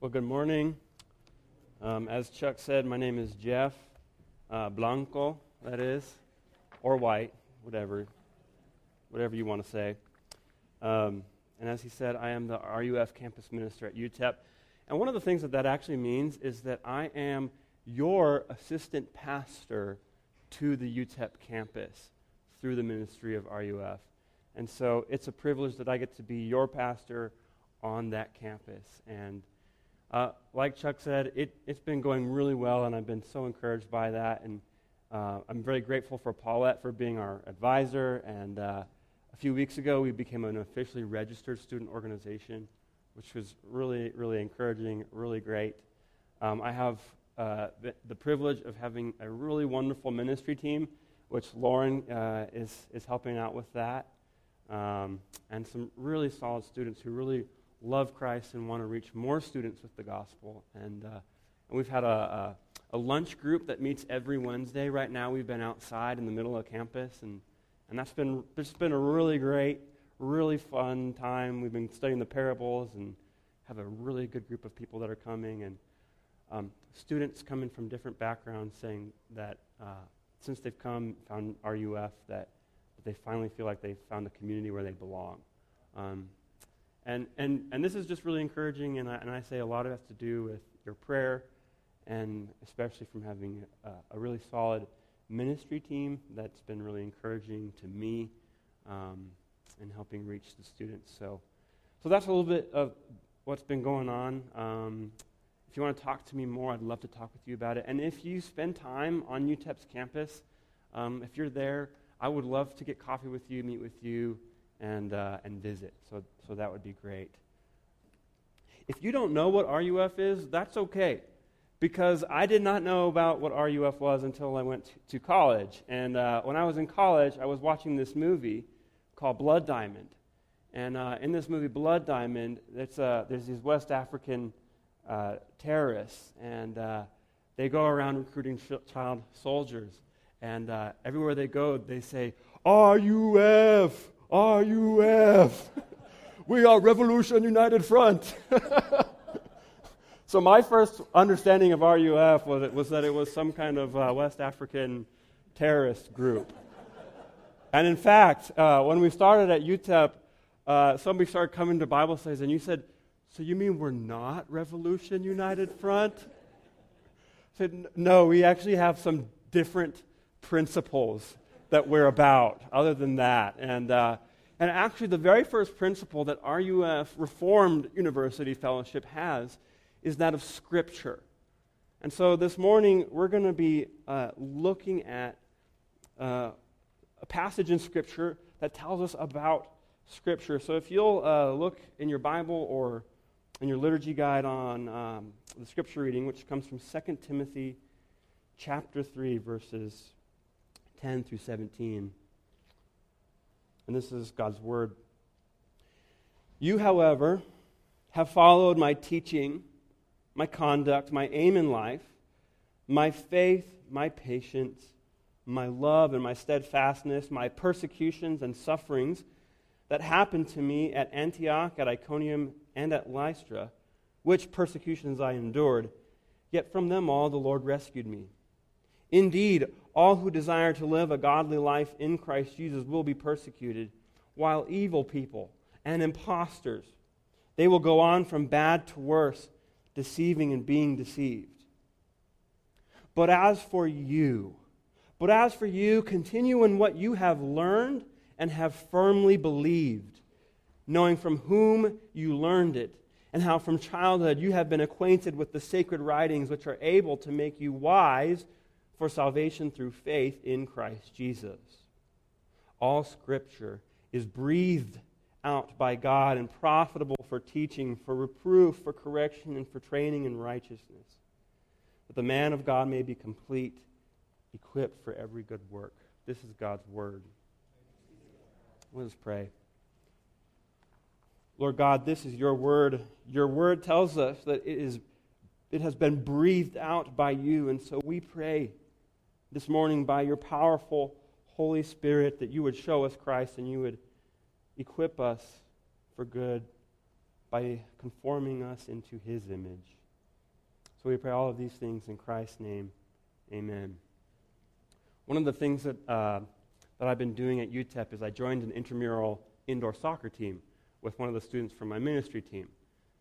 Well, good morning. Um, as Chuck said, my name is Jeff uh, Blanco, that is, or white, whatever, whatever you want to say. Um, and as he said, I am the RUF campus minister at UTEP. And one of the things that that actually means is that I am your assistant pastor to the UTEP campus through the ministry of RUF. And so it's a privilege that I get to be your pastor on that campus. And uh, like Chuck said, it, has been going really well, and I've been so encouraged by that. And uh, I'm very grateful for Paulette for being our advisor. And uh, a few weeks ago, we became an officially registered student organization, which was really, really encouraging, really great. Um, I have uh, the, the, privilege of having a really wonderful ministry team, which Lauren uh, is, is helping out with that um, and some really solid students who really love Christ and want to reach more students with the gospel. And, uh, and we've had a, a, a, lunch group that meets every Wednesday. Right now, we've been outside in the middle of campus, and, and that's been, it's been a really great, really fun time. We've been studying the parables and have a really good group of people that are coming. And um, students coming from different backgrounds saying that uh, since they've come, found RUF, that that they finally feel like they've found a community where they belong. Um, and, and, and this is just really encouraging, and I, and I say a lot of it has to do with your prayer, and especially from having a, a really solid ministry team that's been really encouraging to me um, in helping reach the students. So, so that's a little bit of what's been going on. Um, if you want to talk to me more, I'd love to talk with you about it. And if you spend time on UTEP's campus, um, if you're there, I would love to get coffee with you, meet with you, and, uh, and visit. So, so that would be great. If you don't know what RUF is, that's okay. Because I did not know about what RUF was until I went to, college. And uh, when I was in college, I was watching this movie called Blood Diamond. And uh, in this movie, Blood Diamond, uh, there's these West African uh, terrorists, and uh, they go around recruiting child soldiers. And everywhere they go, they say, RUF, RUF. we are Revolution United Front. so my first understanding of RUF was, it, was that it was some kind of uh, West African terrorist group. and in fact, uh, when we started at UTEP, uh, somebody started coming to Bible studies, and you said, so you mean we're not Revolution United Front? I said, no, we actually have some different principles that we're about, other than that. And, uh, and actually, the very first principle that RUF Reformed University Fellowship has is that of Scripture. And so this morning, we're going to be uh, looking at uh, a passage in Scripture that tells us about Scripture. So if you'll uh, look in your Bible or in your liturgy guide on um, the Scripture reading, which comes from 2 Timothy chapter 3, verses 10 through 17. And this is God's word. You, however, have followed my teaching, my conduct, my aim in life, my faith, my patience, my love, and my steadfastness, my persecutions and sufferings that happened to me at Antioch, at Iconium, and at Lystra, which persecutions I endured. Yet from them all the Lord rescued me. Indeed, all who desire to live a godly life in Christ Jesus will be persecuted, while evil people and impostors, they will go on from bad to worse, deceiving and being deceived. But as for you, but as for you, continue in what you have learned and have firmly believed, knowing from whom you learned it, and how from childhood you have been acquainted with the sacred writings which are able to make you wise for salvation through faith in Christ Jesus. All Scripture is breathed out by God and profitable for teaching, for reproof, for correction, and for training in righteousness, that the man of God may be complete, equipped for every good work. This is God's word. Let us pray. Lord God, this is your word. Your word tells us that it, is, it has been breathed out by you, and so we pray this morning by your powerful Holy Spirit that you would show us Christ and you would equip us for good. by conforming us into his image. So we pray all of these things in Christ's name. Amen. One of the things that, uh, that I've been doing at UTEP is I joined an intramural indoor soccer team with one of the students from my ministry team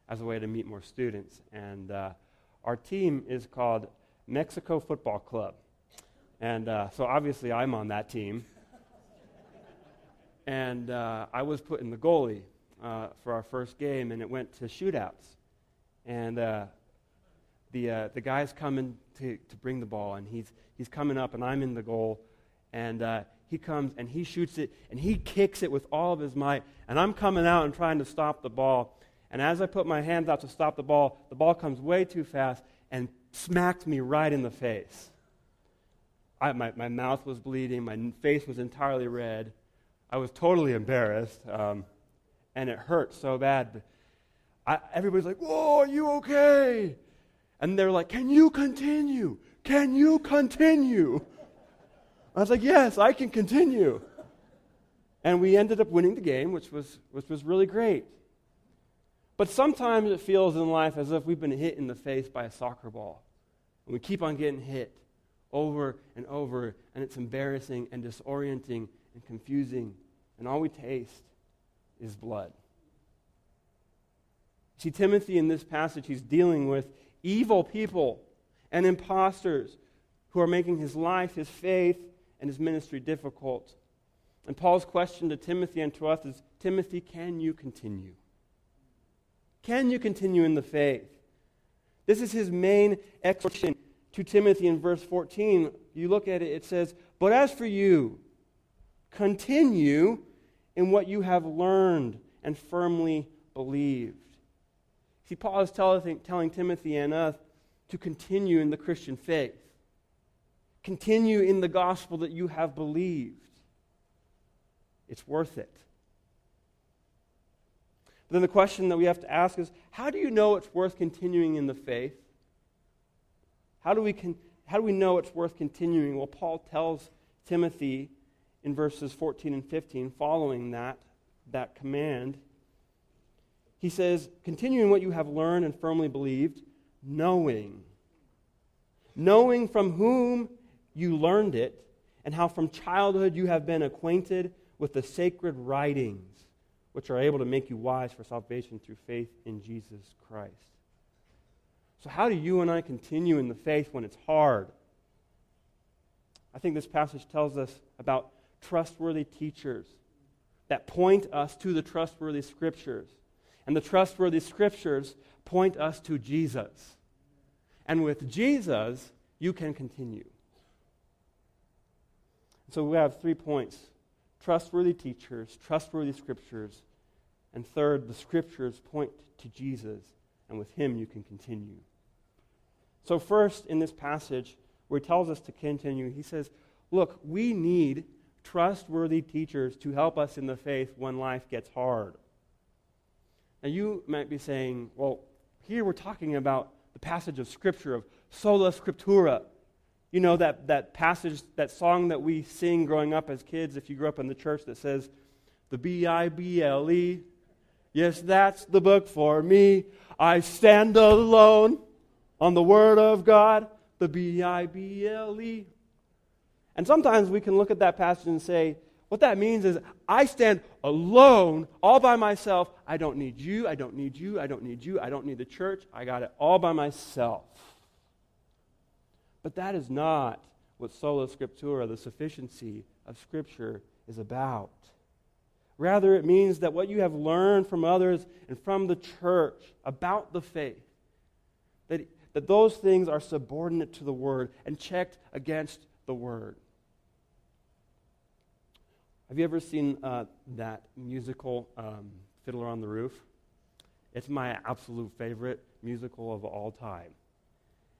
as a way to meet more students. And uh, our team is called Mexico Football Club. And uh, so obviously I'm on that team. and uh, I was put in the goalie uh, for our first game, and it went to shootouts. And uh, the, uh, the guy's coming to, to bring the ball, and he's, he's coming up, and I'm in the goal. And uh, he comes and he shoots it, and he kicks it with all of his might. And I'm coming out and trying to stop the ball. And as I put my hands out to stop the ball, the ball comes way too fast and smacks me right in the face. I, my, my mouth was bleeding, my face was entirely red. I was totally embarrassed, um, and it hurt so bad. I, everybody's like, Whoa, are you okay? And they're like, Can you continue? Can you continue? I was like, Yes, I can continue. And we ended up winning the game, which was, which was really great. But sometimes it feels in life as if we've been hit in the face by a soccer ball. And we keep on getting hit over and over, and it's embarrassing and disorienting and confusing. And all we taste is blood. See, Timothy in this passage, he's dealing with evil people and imposters who are making his life, his faith, and his ministry difficult. And Paul's question to Timothy and to us is Timothy, can you continue? Can you continue in the faith? This is his main exhortation to Timothy in verse 14. You look at it, it says, But as for you, continue in what you have learned and firmly believed. See, Paul is telling, telling Timothy and us to continue in the Christian faith, continue in the gospel that you have believed. It's worth it. But then the question that we have to ask is how do you know it's worth continuing in the faith? How do we, con- how do we know it's worth continuing? Well, Paul tells Timothy in verses 14 and 15, following that, that command, he says, continuing what you have learned and firmly believed, knowing. Knowing from whom you learned it, and how from childhood you have been acquainted with the sacred writings, which are able to make you wise for salvation through faith in Jesus Christ. So, how do you and I continue in the faith when it's hard? I think this passage tells us about trustworthy teachers that point us to the trustworthy scriptures. And the trustworthy scriptures point us to Jesus. And with Jesus, you can continue. So we have three points trustworthy teachers, trustworthy scriptures, and third, the scriptures point to Jesus, and with him you can continue. So, first, in this passage, where he tells us to continue, he says, Look, we need trustworthy teachers to help us in the faith when life gets hard. Now, you might be saying, Well, here we're talking about the passage of Scripture, of sola scriptura. You know, that, that passage, that song that we sing growing up as kids, if you grew up in the church, that says, the B I B L E. Yes, that's the book for me. I stand alone on the Word of God, the B I B L E. And sometimes we can look at that passage and say, what that means is, I stand alone, all by myself. I don't need you. I don't need you. I don't need you. I don't need the church. I got it all by myself. But that is not what sola scriptura, the sufficiency of Scripture, is about. Rather, it means that what you have learned from others and from the church about the faith, that, that those things are subordinate to the Word and checked against the Word. Have you ever seen uh, that musical um, Fiddler on the Roof? It's my absolute favorite musical of all time.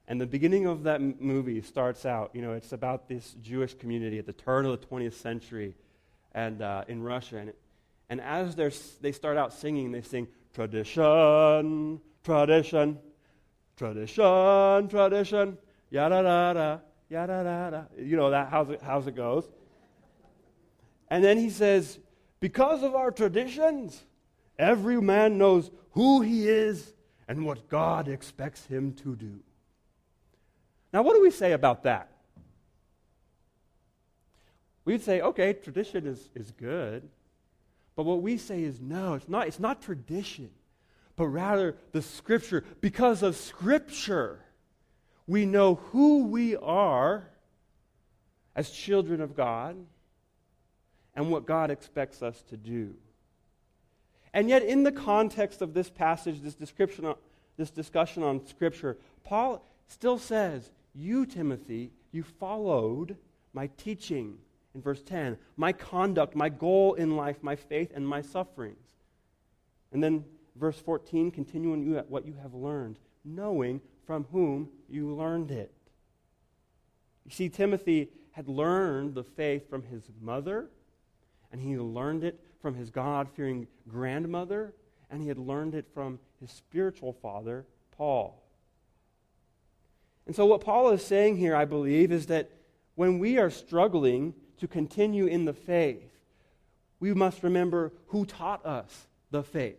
And the beginning of that m- movie starts out, you know, it's about this Jewish community at the turn of the 20th century and uh, in Russia. And, it, and as they start out singing, they sing, tradition, tradition, tradition, tradition, yada da da, yada da da. You know that, how's it, how's it goes. And then he says, because of our traditions Every man knows who he is and what God expects him to do. Now, what do we say about that? We'd say, okay, tradition is, is good. But what we say is no, it's not, it's not tradition, but rather the Scripture. Because of Scripture, we know who we are as children of God and what God expects us to do. And yet, in the context of this passage, this description, this discussion on Scripture, Paul still says, You, Timothy, you followed my teaching in verse 10, my conduct, my goal in life, my faith, and my sufferings. And then verse 14, continuing what you have learned, knowing from whom you learned it. You see, Timothy had learned the faith from his mother, and he learned it from his God fearing grandmother, and he had learned it from his spiritual father, Paul. And so, what Paul is saying here, I believe, is that when we are struggling to continue in the faith, we must remember who taught us the faith.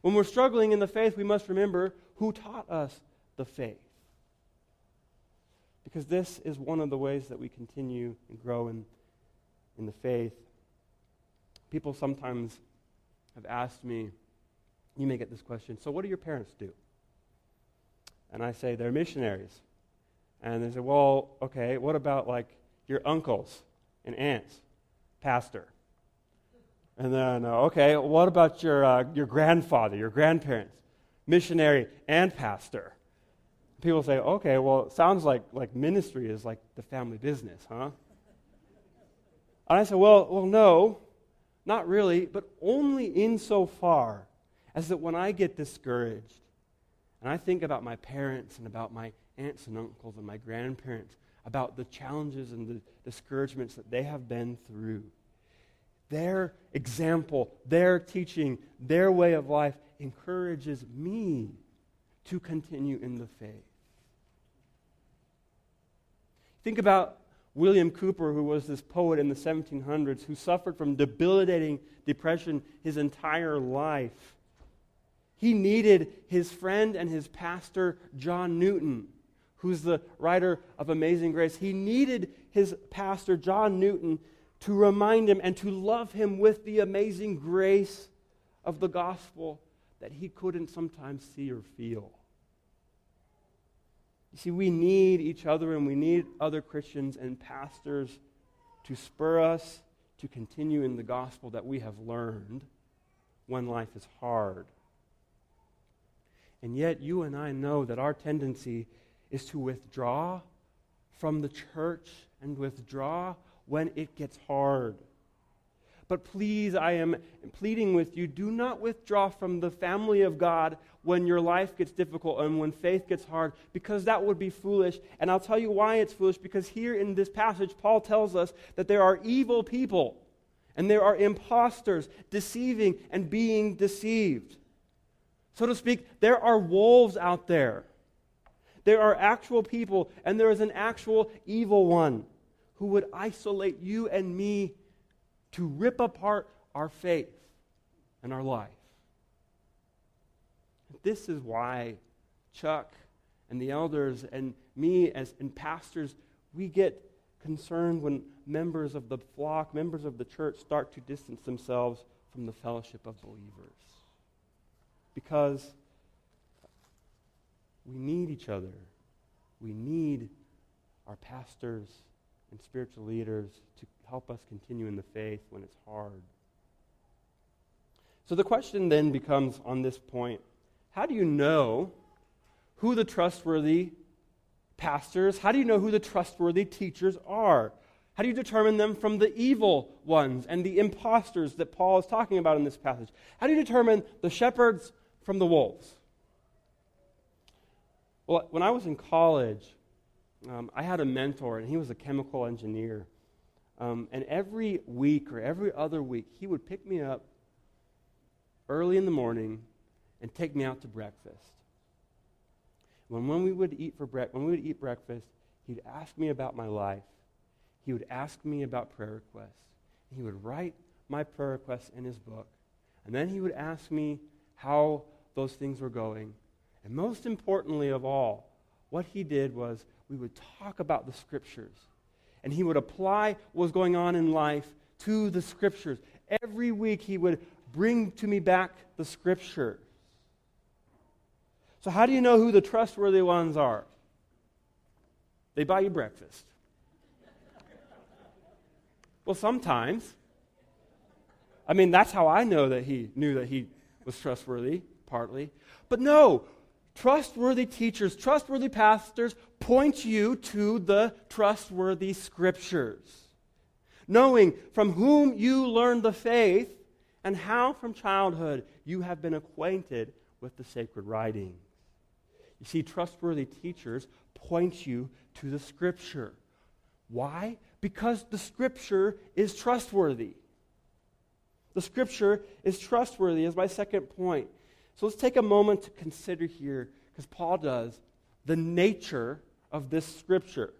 When we're struggling in the faith, we must remember who taught us the faith. Because this is one of the ways that we continue and grow in, in the faith. People sometimes have asked me, you may get this question, so what do your parents do? And I say, they're missionaries. And they say, well, okay, what about like your uncles and aunts? Pastor. And then, uh, okay, what about your, uh, your grandfather, your grandparents? Missionary and pastor people say, okay, well, it sounds like, like ministry is like the family business, huh? And I said, well, well, no, not really, but only insofar as that when I get discouraged and I think about my parents and about my aunts and uncles and my grandparents, about the challenges and the discouragements that they have been through, their example, their teaching, their way of life encourages me to continue in the faith. Think about William Cowper, who was this poet in the 1700s who suffered from debilitating depression his entire life. He needed his friend and his pastor, John Newton, who's the writer of Amazing Grace. He needed his pastor, John Newton, to remind him and to love him with the amazing grace of the gospel that he couldn't sometimes see or feel. You see, we need each other and we need other Christians and pastors to spur us to continue in the gospel that we have learned when life is hard. And yet, you and I know that our tendency is to withdraw from the church and withdraw when it gets hard. But please, I am pleading with you do not withdraw from the family of God when your life gets difficult and when faith gets hard, because that would be foolish. And I'll tell you why it's foolish, because here in this passage, Paul tells us that there are evil people and there are impostors deceiving and being deceived. So to speak, there are wolves out there. There are actual people, and there is an actual evil one who would isolate you and me to rip apart our faith and our life. This is why Chuck and the elders and me as and pastors, we get concerned when members of the flock, members of the church start to distance themselves from the fellowship of believers. Because we need each other. We need our pastors and spiritual leaders to help us continue in the faith when it's hard. So the question then becomes on this point how do you know who the trustworthy pastors, how do you know who the trustworthy teachers are? How do you determine them from the evil ones and the impostors that Paul is talking about in this passage? How do you determine the shepherds from the wolves? Well, when I was in college, um, I had a mentor, and he was a chemical engineer. Um, and every week or every other week, he would pick me up early in the morning and take me out to breakfast. When, when we would eat for bre- when we would eat breakfast, he'd ask me about my life. He would ask me about prayer requests. He would write my prayer requests in his book. And then he would ask me how those things were going. And most importantly of all, what he did was we would talk about the scriptures. And he would apply what was going on in life to the scriptures. Every week he would bring to me back the scriptures. So, how do you know who the trustworthy ones are? They buy you breakfast. well, sometimes. I mean, that's how I know that he knew that he was trustworthy, partly. But no, trustworthy teachers, trustworthy pastors point you to the trustworthy scriptures. Knowing from whom you learned the faith and how from childhood you have been acquainted with the sacred writings. You see, trustworthy teachers point you to the scripture. Why? Because the scripture is trustworthy. The scripture is trustworthy, is my second point. So let's take a moment to consider here, because Paul does, the nature of this scripture.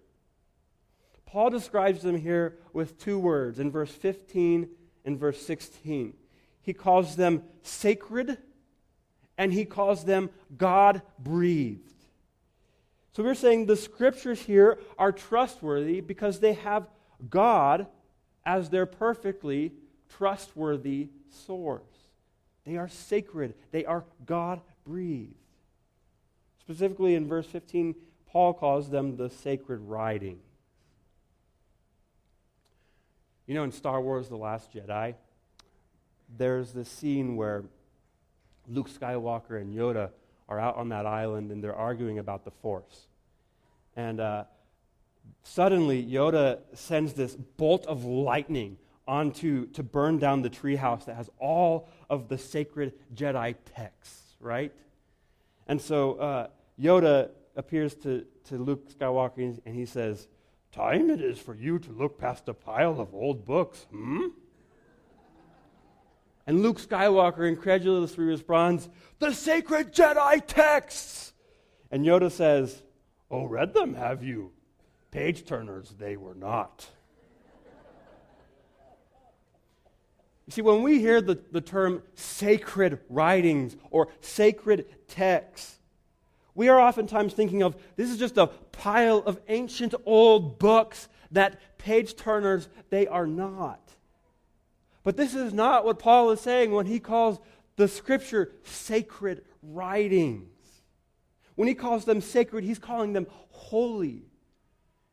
Paul describes them here with two words in verse 15 and verse 16. He calls them sacred and he calls them God breathed. So we're saying the scriptures here are trustworthy because they have God as their perfectly trustworthy source. They are sacred, they are God breathed. Specifically in verse 15, Paul calls them the sacred writings. You know, in Star Wars The Last Jedi, there's this scene where Luke Skywalker and Yoda are out on that island and they're arguing about the Force. And uh, suddenly, Yoda sends this bolt of lightning onto to burn down the treehouse that has all of the sacred Jedi texts, right? And so uh, Yoda appears to, to Luke Skywalker and he says, Time it is for you to look past a pile of old books, hmm? And Luke Skywalker incredulously responds, The sacred Jedi texts! And Yoda says, Oh, read them, have you? Page turners, they were not. You see, when we hear the, the term sacred writings or sacred texts, we are oftentimes thinking of this is just a pile of ancient old books that page turners, they are not. But this is not what Paul is saying when he calls the scripture sacred writings. When he calls them sacred, he's calling them holy.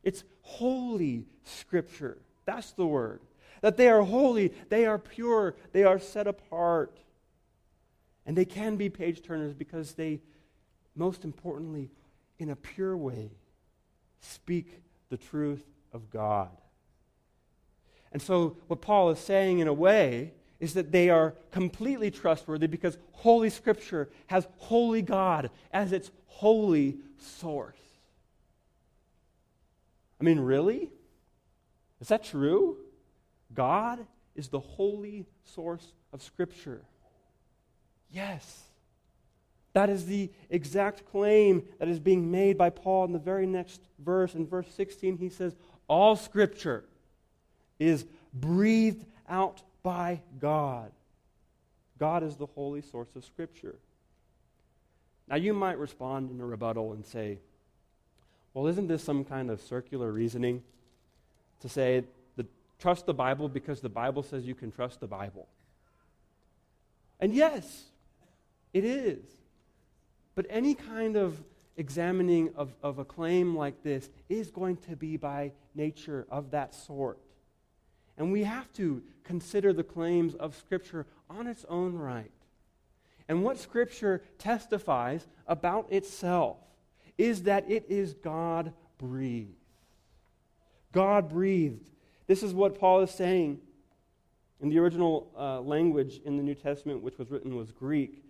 It's holy scripture. That's the word. That they are holy, they are pure, they are set apart. And they can be page turners because they, most importantly, in a pure way, speak the truth of God. And so, what Paul is saying in a way is that they are completely trustworthy because Holy Scripture has holy God as its holy source. I mean, really? Is that true? God is the holy source of Scripture. Yes. That is the exact claim that is being made by Paul in the very next verse. In verse 16, he says, All Scripture is breathed out by God. God is the holy source of Scripture. Now, you might respond in a rebuttal and say, well, isn't this some kind of circular reasoning to say, trust the Bible because the Bible says you can trust the Bible? And yes, it is. But any kind of examining of, of a claim like this is going to be by nature of that sort. And we have to consider the claims of Scripture on its own right. And what Scripture testifies about itself is that it is God breathed. God breathed. This is what Paul is saying. In the original uh, language in the New Testament, which was written was Greek,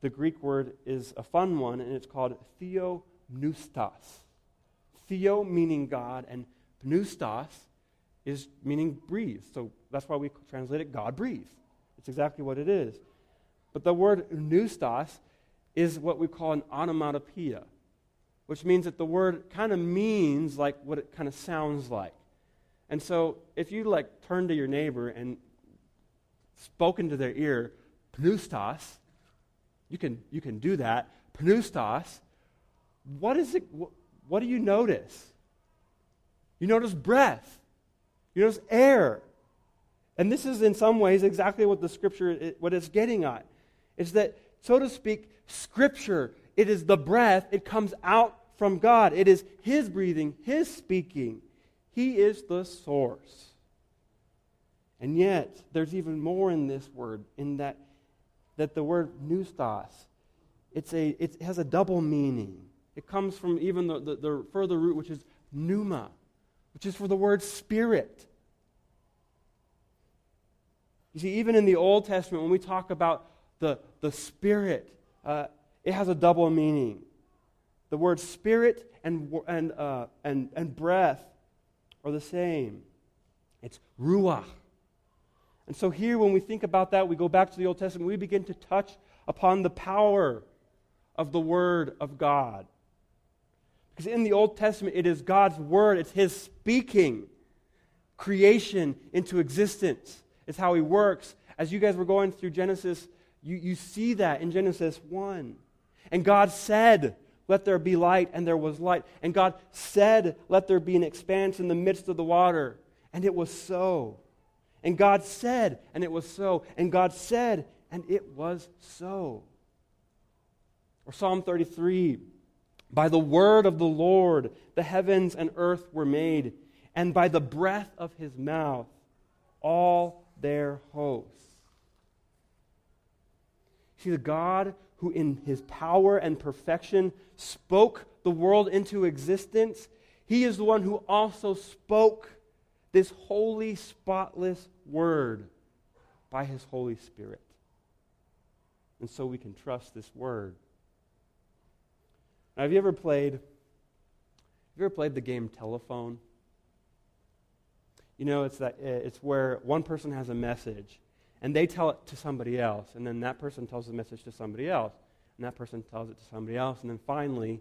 the Greek word is a fun one, and it's called theopneustos. Theo meaning God, and pneustos is meaning breathe. So that's why we translate it God breathe. It's exactly what it is. But the word pneustos is what we call an onomatopoeia, which means that the word kind of means like what it kind of sounds like. And so if you like turn to your neighbor and spoke into their ear, pneustos. You can, you can do that. Pneustos. What is it? What, what do you notice? You notice breath. You notice air. And this is in some ways exactly what the scripture what it's getting at. Is that so to speak, scripture, it is the breath, it comes out from God. It is his breathing, his speaking. He is the source. And yet, there's even more in this word, in that, that the word pneustos, it's a, it has a double meaning. It comes from even the, the, the further root, which is pneuma, which is for the word spirit. You see, even in the Old Testament, when we talk about the, the spirit, uh, it has a double meaning. The word spirit and, and, uh, and, and breath are the same. It's ruach. And so here, when we think about that, we go back to the Old Testament, we begin to touch upon the power of the Word of God. Because in the Old Testament, it is God's Word, it's His speaking creation into existence. It's how He works. As you guys were going through Genesis, you, you see that in Genesis 1. And God said, Let there be light, and there was light. And God said, Let there be an expanse in the midst of the water. And it was so. And God said, and it was so. And God said, and it was so. Or Psalm 33 By the word of the Lord, the heavens and earth were made, and by the breath of his mouth, all their hosts. See, the God who, in his power and perfection, spoke the world into existence, he is the one who also spoke this holy, spotless word by his Holy Spirit. And so we can trust this word. Now, have you ever played have you ever played the game telephone? You know, it's that it's where one person has a message and they tell it to somebody else, and then that person tells the message to somebody else, and that person tells it to somebody else, and then finally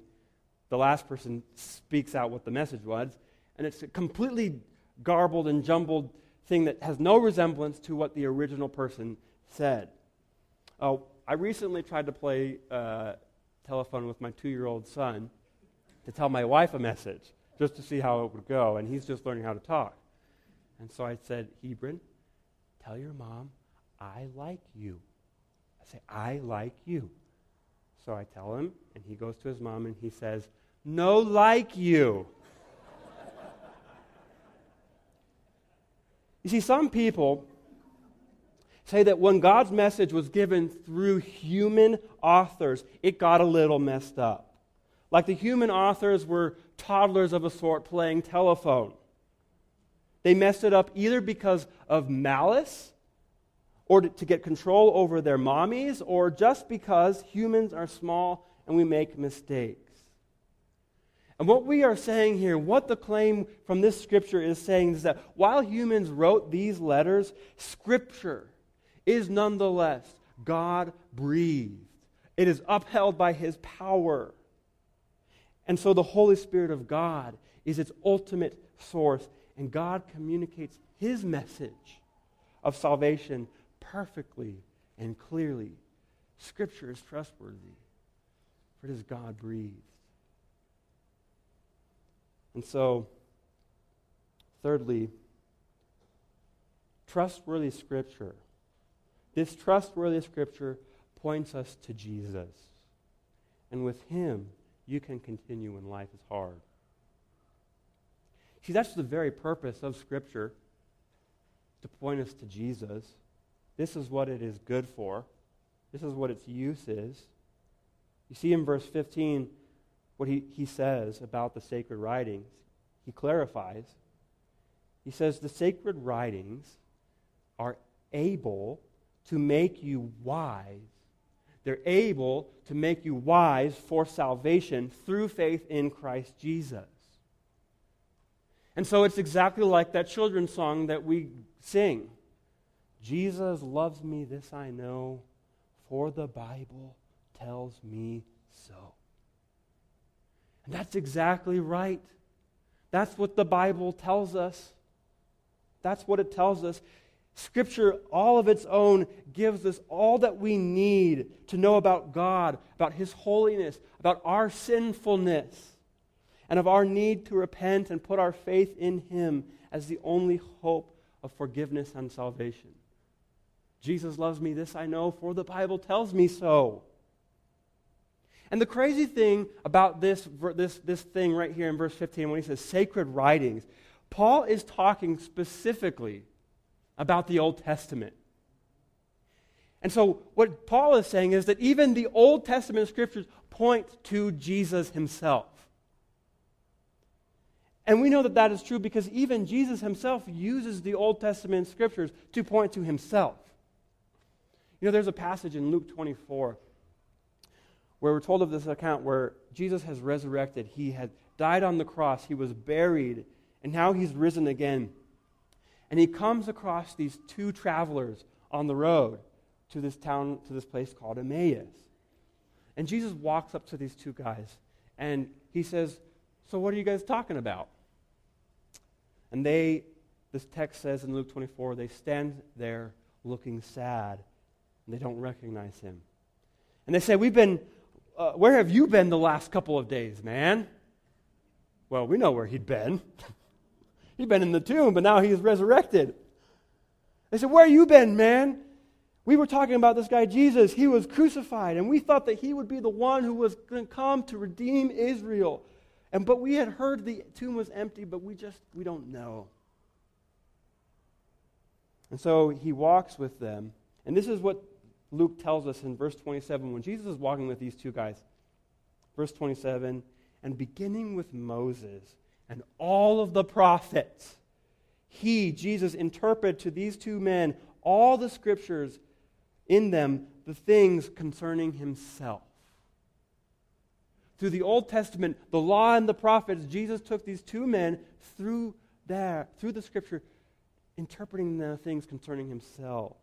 the last person speaks out what the message was, and it's a completely garbled and jumbled thing that has no resemblance to what the original person said. Oh, I recently tried to play uh, telephone with my two year old son to tell my wife a message just to see how it would go, and he's just learning how to talk. And so I said, Hebron, tell your mom I like you. I say, I like you. So I tell him, and he goes to his mom and he says, No, like you. You see, some people say that when God's message was given through human authors, it got a little messed up. Like the human authors were toddlers of a sort playing telephone. They messed it up either because of malice or to get control over their mommies or just because humans are small and we make mistakes. And what we are saying here, what the claim from this scripture is saying, is that while humans wrote these letters, scripture is nonetheless God breathed. It is upheld by his power. And so the Holy Spirit of God is its ultimate source, and God communicates his message of salvation perfectly and clearly. Scripture is trustworthy, for it is God breathed. And so, thirdly, trustworthy Scripture. This trustworthy Scripture points us to Jesus. And with Him, you can continue when life is hard. See, that's the very purpose of Scripture to point us to Jesus. This is what it is good for, this is what its use is. You see in verse 15, what he, he says about the sacred writings. He clarifies. He says the sacred writings are able to make you wise. They're able to make you wise for salvation through faith in Christ Jesus. And so it's exactly like that children's song that we sing Jesus loves me, this I know, for the Bible tells me so. And that's exactly right. That's what the Bible tells us. That's what it tells us. Scripture, all of its own, gives us all that we need to know about God, about His holiness, about our sinfulness, and of our need to repent and put our faith in Him as the only hope of forgiveness and salvation. Jesus loves me, this I know, for the Bible tells me so. And the crazy thing about this, this, this thing right here in verse 15, when he says sacred writings, Paul is talking specifically about the Old Testament. And so, what Paul is saying is that even the Old Testament scriptures point to Jesus himself. And we know that that is true because even Jesus himself uses the Old Testament scriptures to point to himself. You know, there's a passage in Luke 24 where we're told of this account where Jesus has resurrected. He had died on the cross, he was buried, and now he's risen again. And he comes across these two travelers on the road to this town, to this place called Emmaus. And Jesus walks up to these two guys and he says, So, what are you guys talking about? And they, this text says in Luke 24, they stand there looking sad and they don't recognize him. And they say, We've been, uh, where have you been the last couple of days, man? Well, we know where he'd been. He'd been in the tomb, but now he's resurrected. They said, Where have you been, man? We were talking about this guy, Jesus. He was crucified, and we thought that he would be the one who was going to come to redeem Israel. And but we had heard the tomb was empty, but we just we don't know. And so he walks with them. And this is what Luke tells us in verse 27 when Jesus is walking with these two guys. Verse 27 and beginning with Moses and all of the prophets. He, Jesus, interpreted to these two men all the scriptures in them, the things concerning himself. Through the Old Testament, the law and the prophets, Jesus took these two men through there, through the scripture, interpreting the things concerning himself.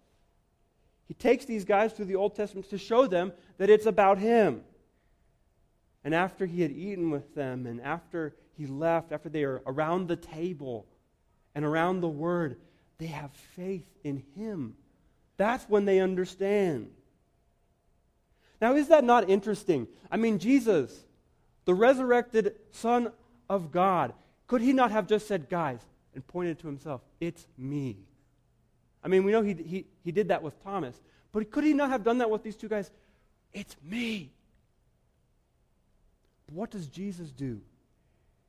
He takes these guys through the Old Testament to show them that it's about him. And after he had eaten with them, and after he left, after they are around the table and around the word, they have faith in him. That's when they understand. Now, is that not interesting? I mean, Jesus, the resurrected Son of God, could he not have just said, guys, and pointed to himself, it's me? I mean, we know he, he, he did that with Thomas, but could he not have done that with these two guys? It's me. But what does Jesus do?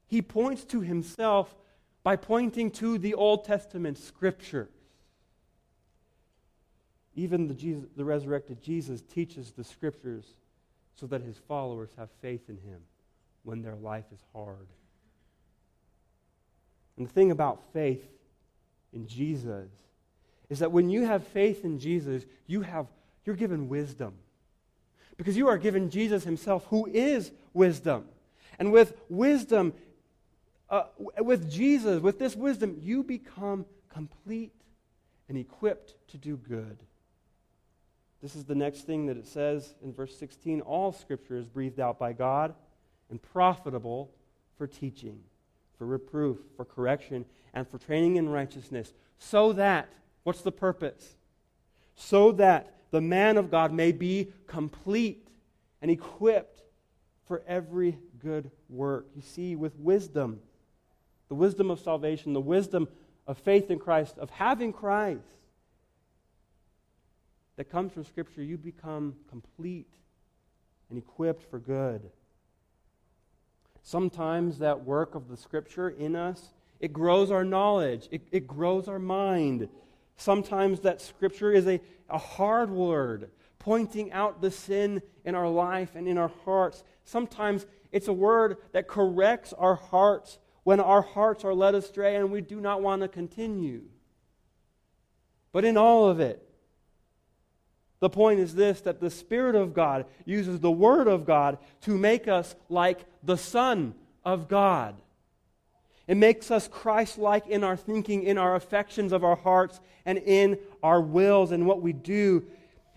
He points to himself by pointing to the Old Testament scriptures. Even the, Jesus, the resurrected Jesus teaches the scriptures so that his followers have faith in him when their life is hard. And the thing about faith in Jesus is that when you have faith in Jesus, you have, you're given wisdom. Because you are given Jesus himself, who is wisdom. And with wisdom, uh, with Jesus, with this wisdom, you become complete and equipped to do good. This is the next thing that it says in verse 16 all scripture is breathed out by God and profitable for teaching, for reproof, for correction, and for training in righteousness, so that, what's the purpose? So that the man of God may be complete and equipped for every good work. You see, with wisdom, the wisdom of salvation, the wisdom of faith in Christ, of having Christ that comes from Scripture, you become complete and equipped for good. Sometimes that work of the Scripture in us, it grows our knowledge, it, it grows our mind. Sometimes that Scripture is a, a hard word, pointing out the sin in our life and in our hearts. Sometimes it's a word that corrects our hearts when our hearts are led astray and we do not want to continue. But in all of it, the point is this that the Spirit of God uses the Word of God to make us like the Son of God. It makes us Christ like in our thinking, in our affections of our hearts, and in our wills and what we do.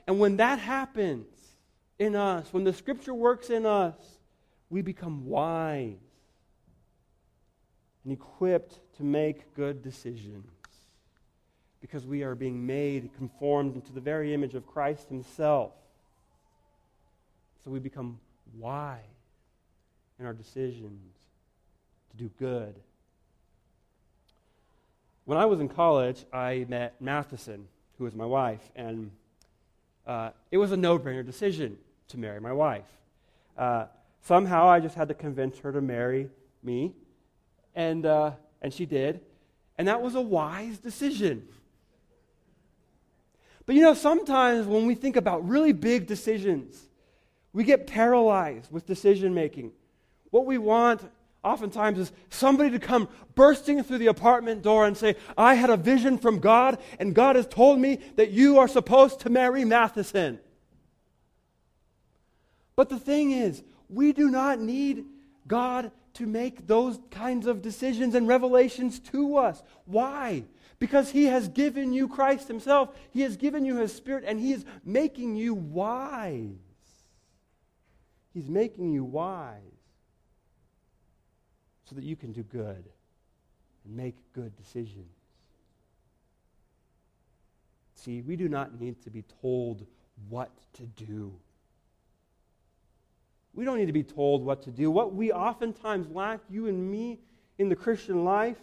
And when that happens in us, when the Scripture works in us, we become wise and equipped to make good decisions. because we are being made conformed into the very image of Christ Himself. So we become wise in our decisions to do good. When I was in college, I met Matheson, who was my wife, and uh, it was a no brainer decision to marry my wife. Uh, somehow I just had to convince her to marry me, and, uh, and she did. And that was a wise decision. But you know, sometimes when we think about really big decisions, we get paralyzed with decision making. What we want oftentimes is somebody to come bursting through the apartment door and say, I had a vision from God, and God has told me that you are supposed to marry Matheson. But the thing is, we do not need God to make those kinds of decisions and revelations to us. Why? Because He has given you Christ Himself, He has given you His Spirit, and He is making you wise. He's making you wise so that you can do good and make good decisions. See, we do not need to be told what to do. We don't need to be told what to do. What we oftentimes lack, you and me, in the Christian life,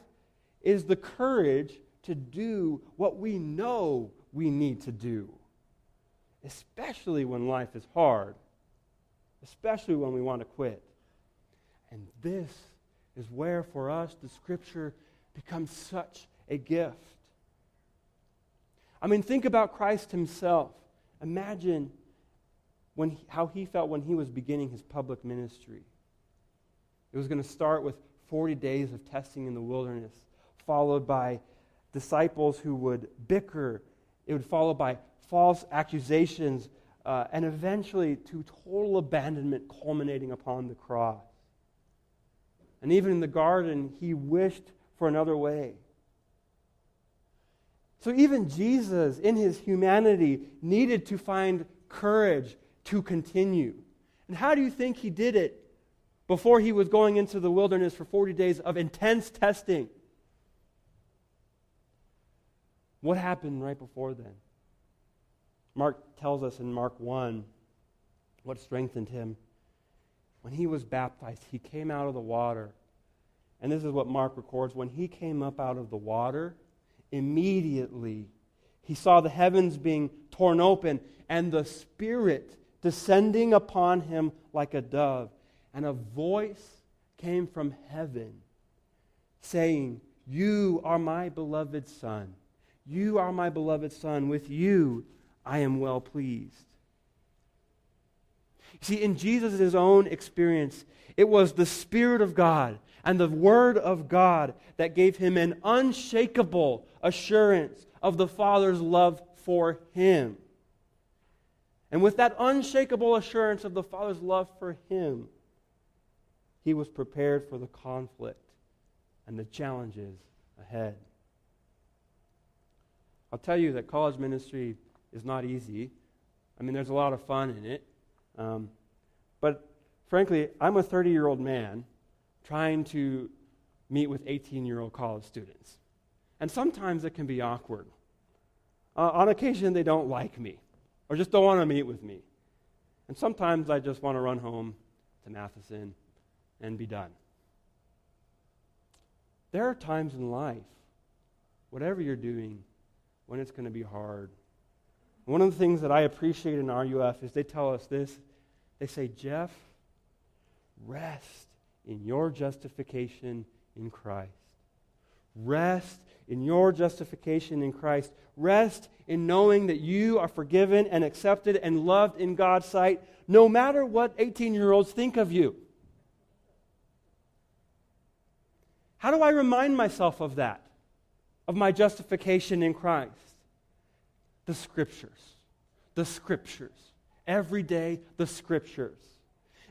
is the courage to do what we know we need to do, especially when life is hard, especially when we want to quit. And this is where, for us, the Scripture becomes such a gift. I mean, think about Christ himself. Imagine when he, how he felt when he was beginning his public ministry. It was going to start with 40 days of testing in the wilderness, followed by disciples who would bicker. It would follow by false accusations, uh, and eventually to total abandonment culminating upon the cross. And even in the garden, he wished for another way. So even Jesus, in his humanity, needed to find courage to continue. And how do you think he did it before he was going into the wilderness for 40 days of intense testing? What happened right before then? Mark tells us in Mark 1 what strengthened him. When he was baptized, he came out of the water. And this is what Mark records. When he came up out of the water, immediately he saw the heavens being torn open and the Spirit descending upon him like a dove. And a voice came from heaven saying, You are my beloved Son. You are my beloved Son. With you I am well pleased. See, in Jesus' own experience, it was the Spirit of God and the Word of God that gave him an unshakable assurance of the Father's love for him. And with that unshakable assurance of the Father's love for him, he was prepared for the conflict and the challenges ahead. I'll tell you that college ministry is not easy. I mean, there's a lot of fun in it. Um, but frankly, I'm a 30 year old man trying to meet with 18 year old college students. And sometimes it can be awkward. Uh, on occasion, they don't like me or just don't want to meet with me. And sometimes I just want to run home to Matheson and be done. There are times in life, whatever you're doing, when it's going to be hard. One of the things that I appreciate in RUF is they tell us this. They say, Jeff, rest in your justification in Christ. Rest in your justification in Christ. Rest in knowing that you are forgiven and accepted and loved in God's sight, no matter what 18 year olds think of you. How do I remind myself of that? Of my justification in Christ? The Scriptures. The Scriptures. Every day, the Scriptures.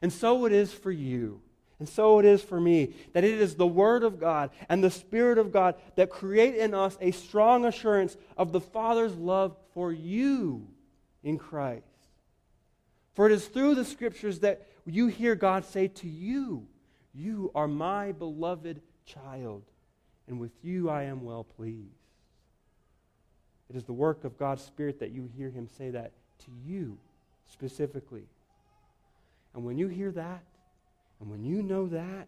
And so it is for you. And so it is for me that it is the Word of God and the Spirit of God that create in us a strong assurance of the Father's love for you in Christ. For it is through the Scriptures that you hear God say to you, You are my beloved child, and with you I am well pleased. It is the work of God's Spirit that you hear him say that to you specifically. And when you hear that, and when you know that,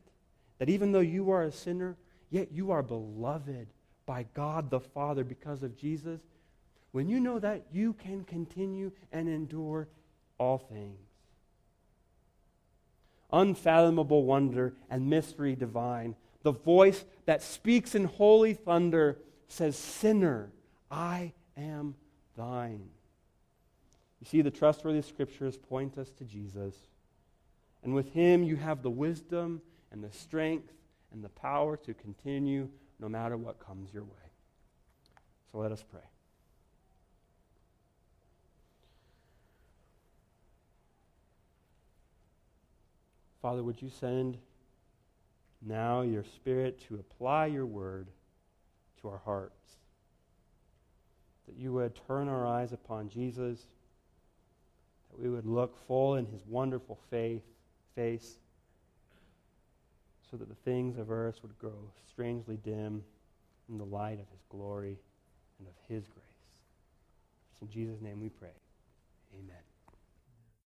that even though you are a sinner, yet you are beloved by God the Father because of Jesus, when you know that, you can continue and endure all things. Unfathomable wonder and mystery divine. The voice that speaks in holy thunder says, Sinner, I am thine. You see, the trustworthy scriptures point us to Jesus. And with him, you have the wisdom and the strength and the power to continue no matter what comes your way. So let us pray. Father, would you send now your Spirit to apply your word to our hearts? That you would turn our eyes upon Jesus, that we would look full in his wonderful faith, face, so that the things of earth would grow strangely dim in the light of his glory and of his grace. It's in Jesus' name we pray. Amen.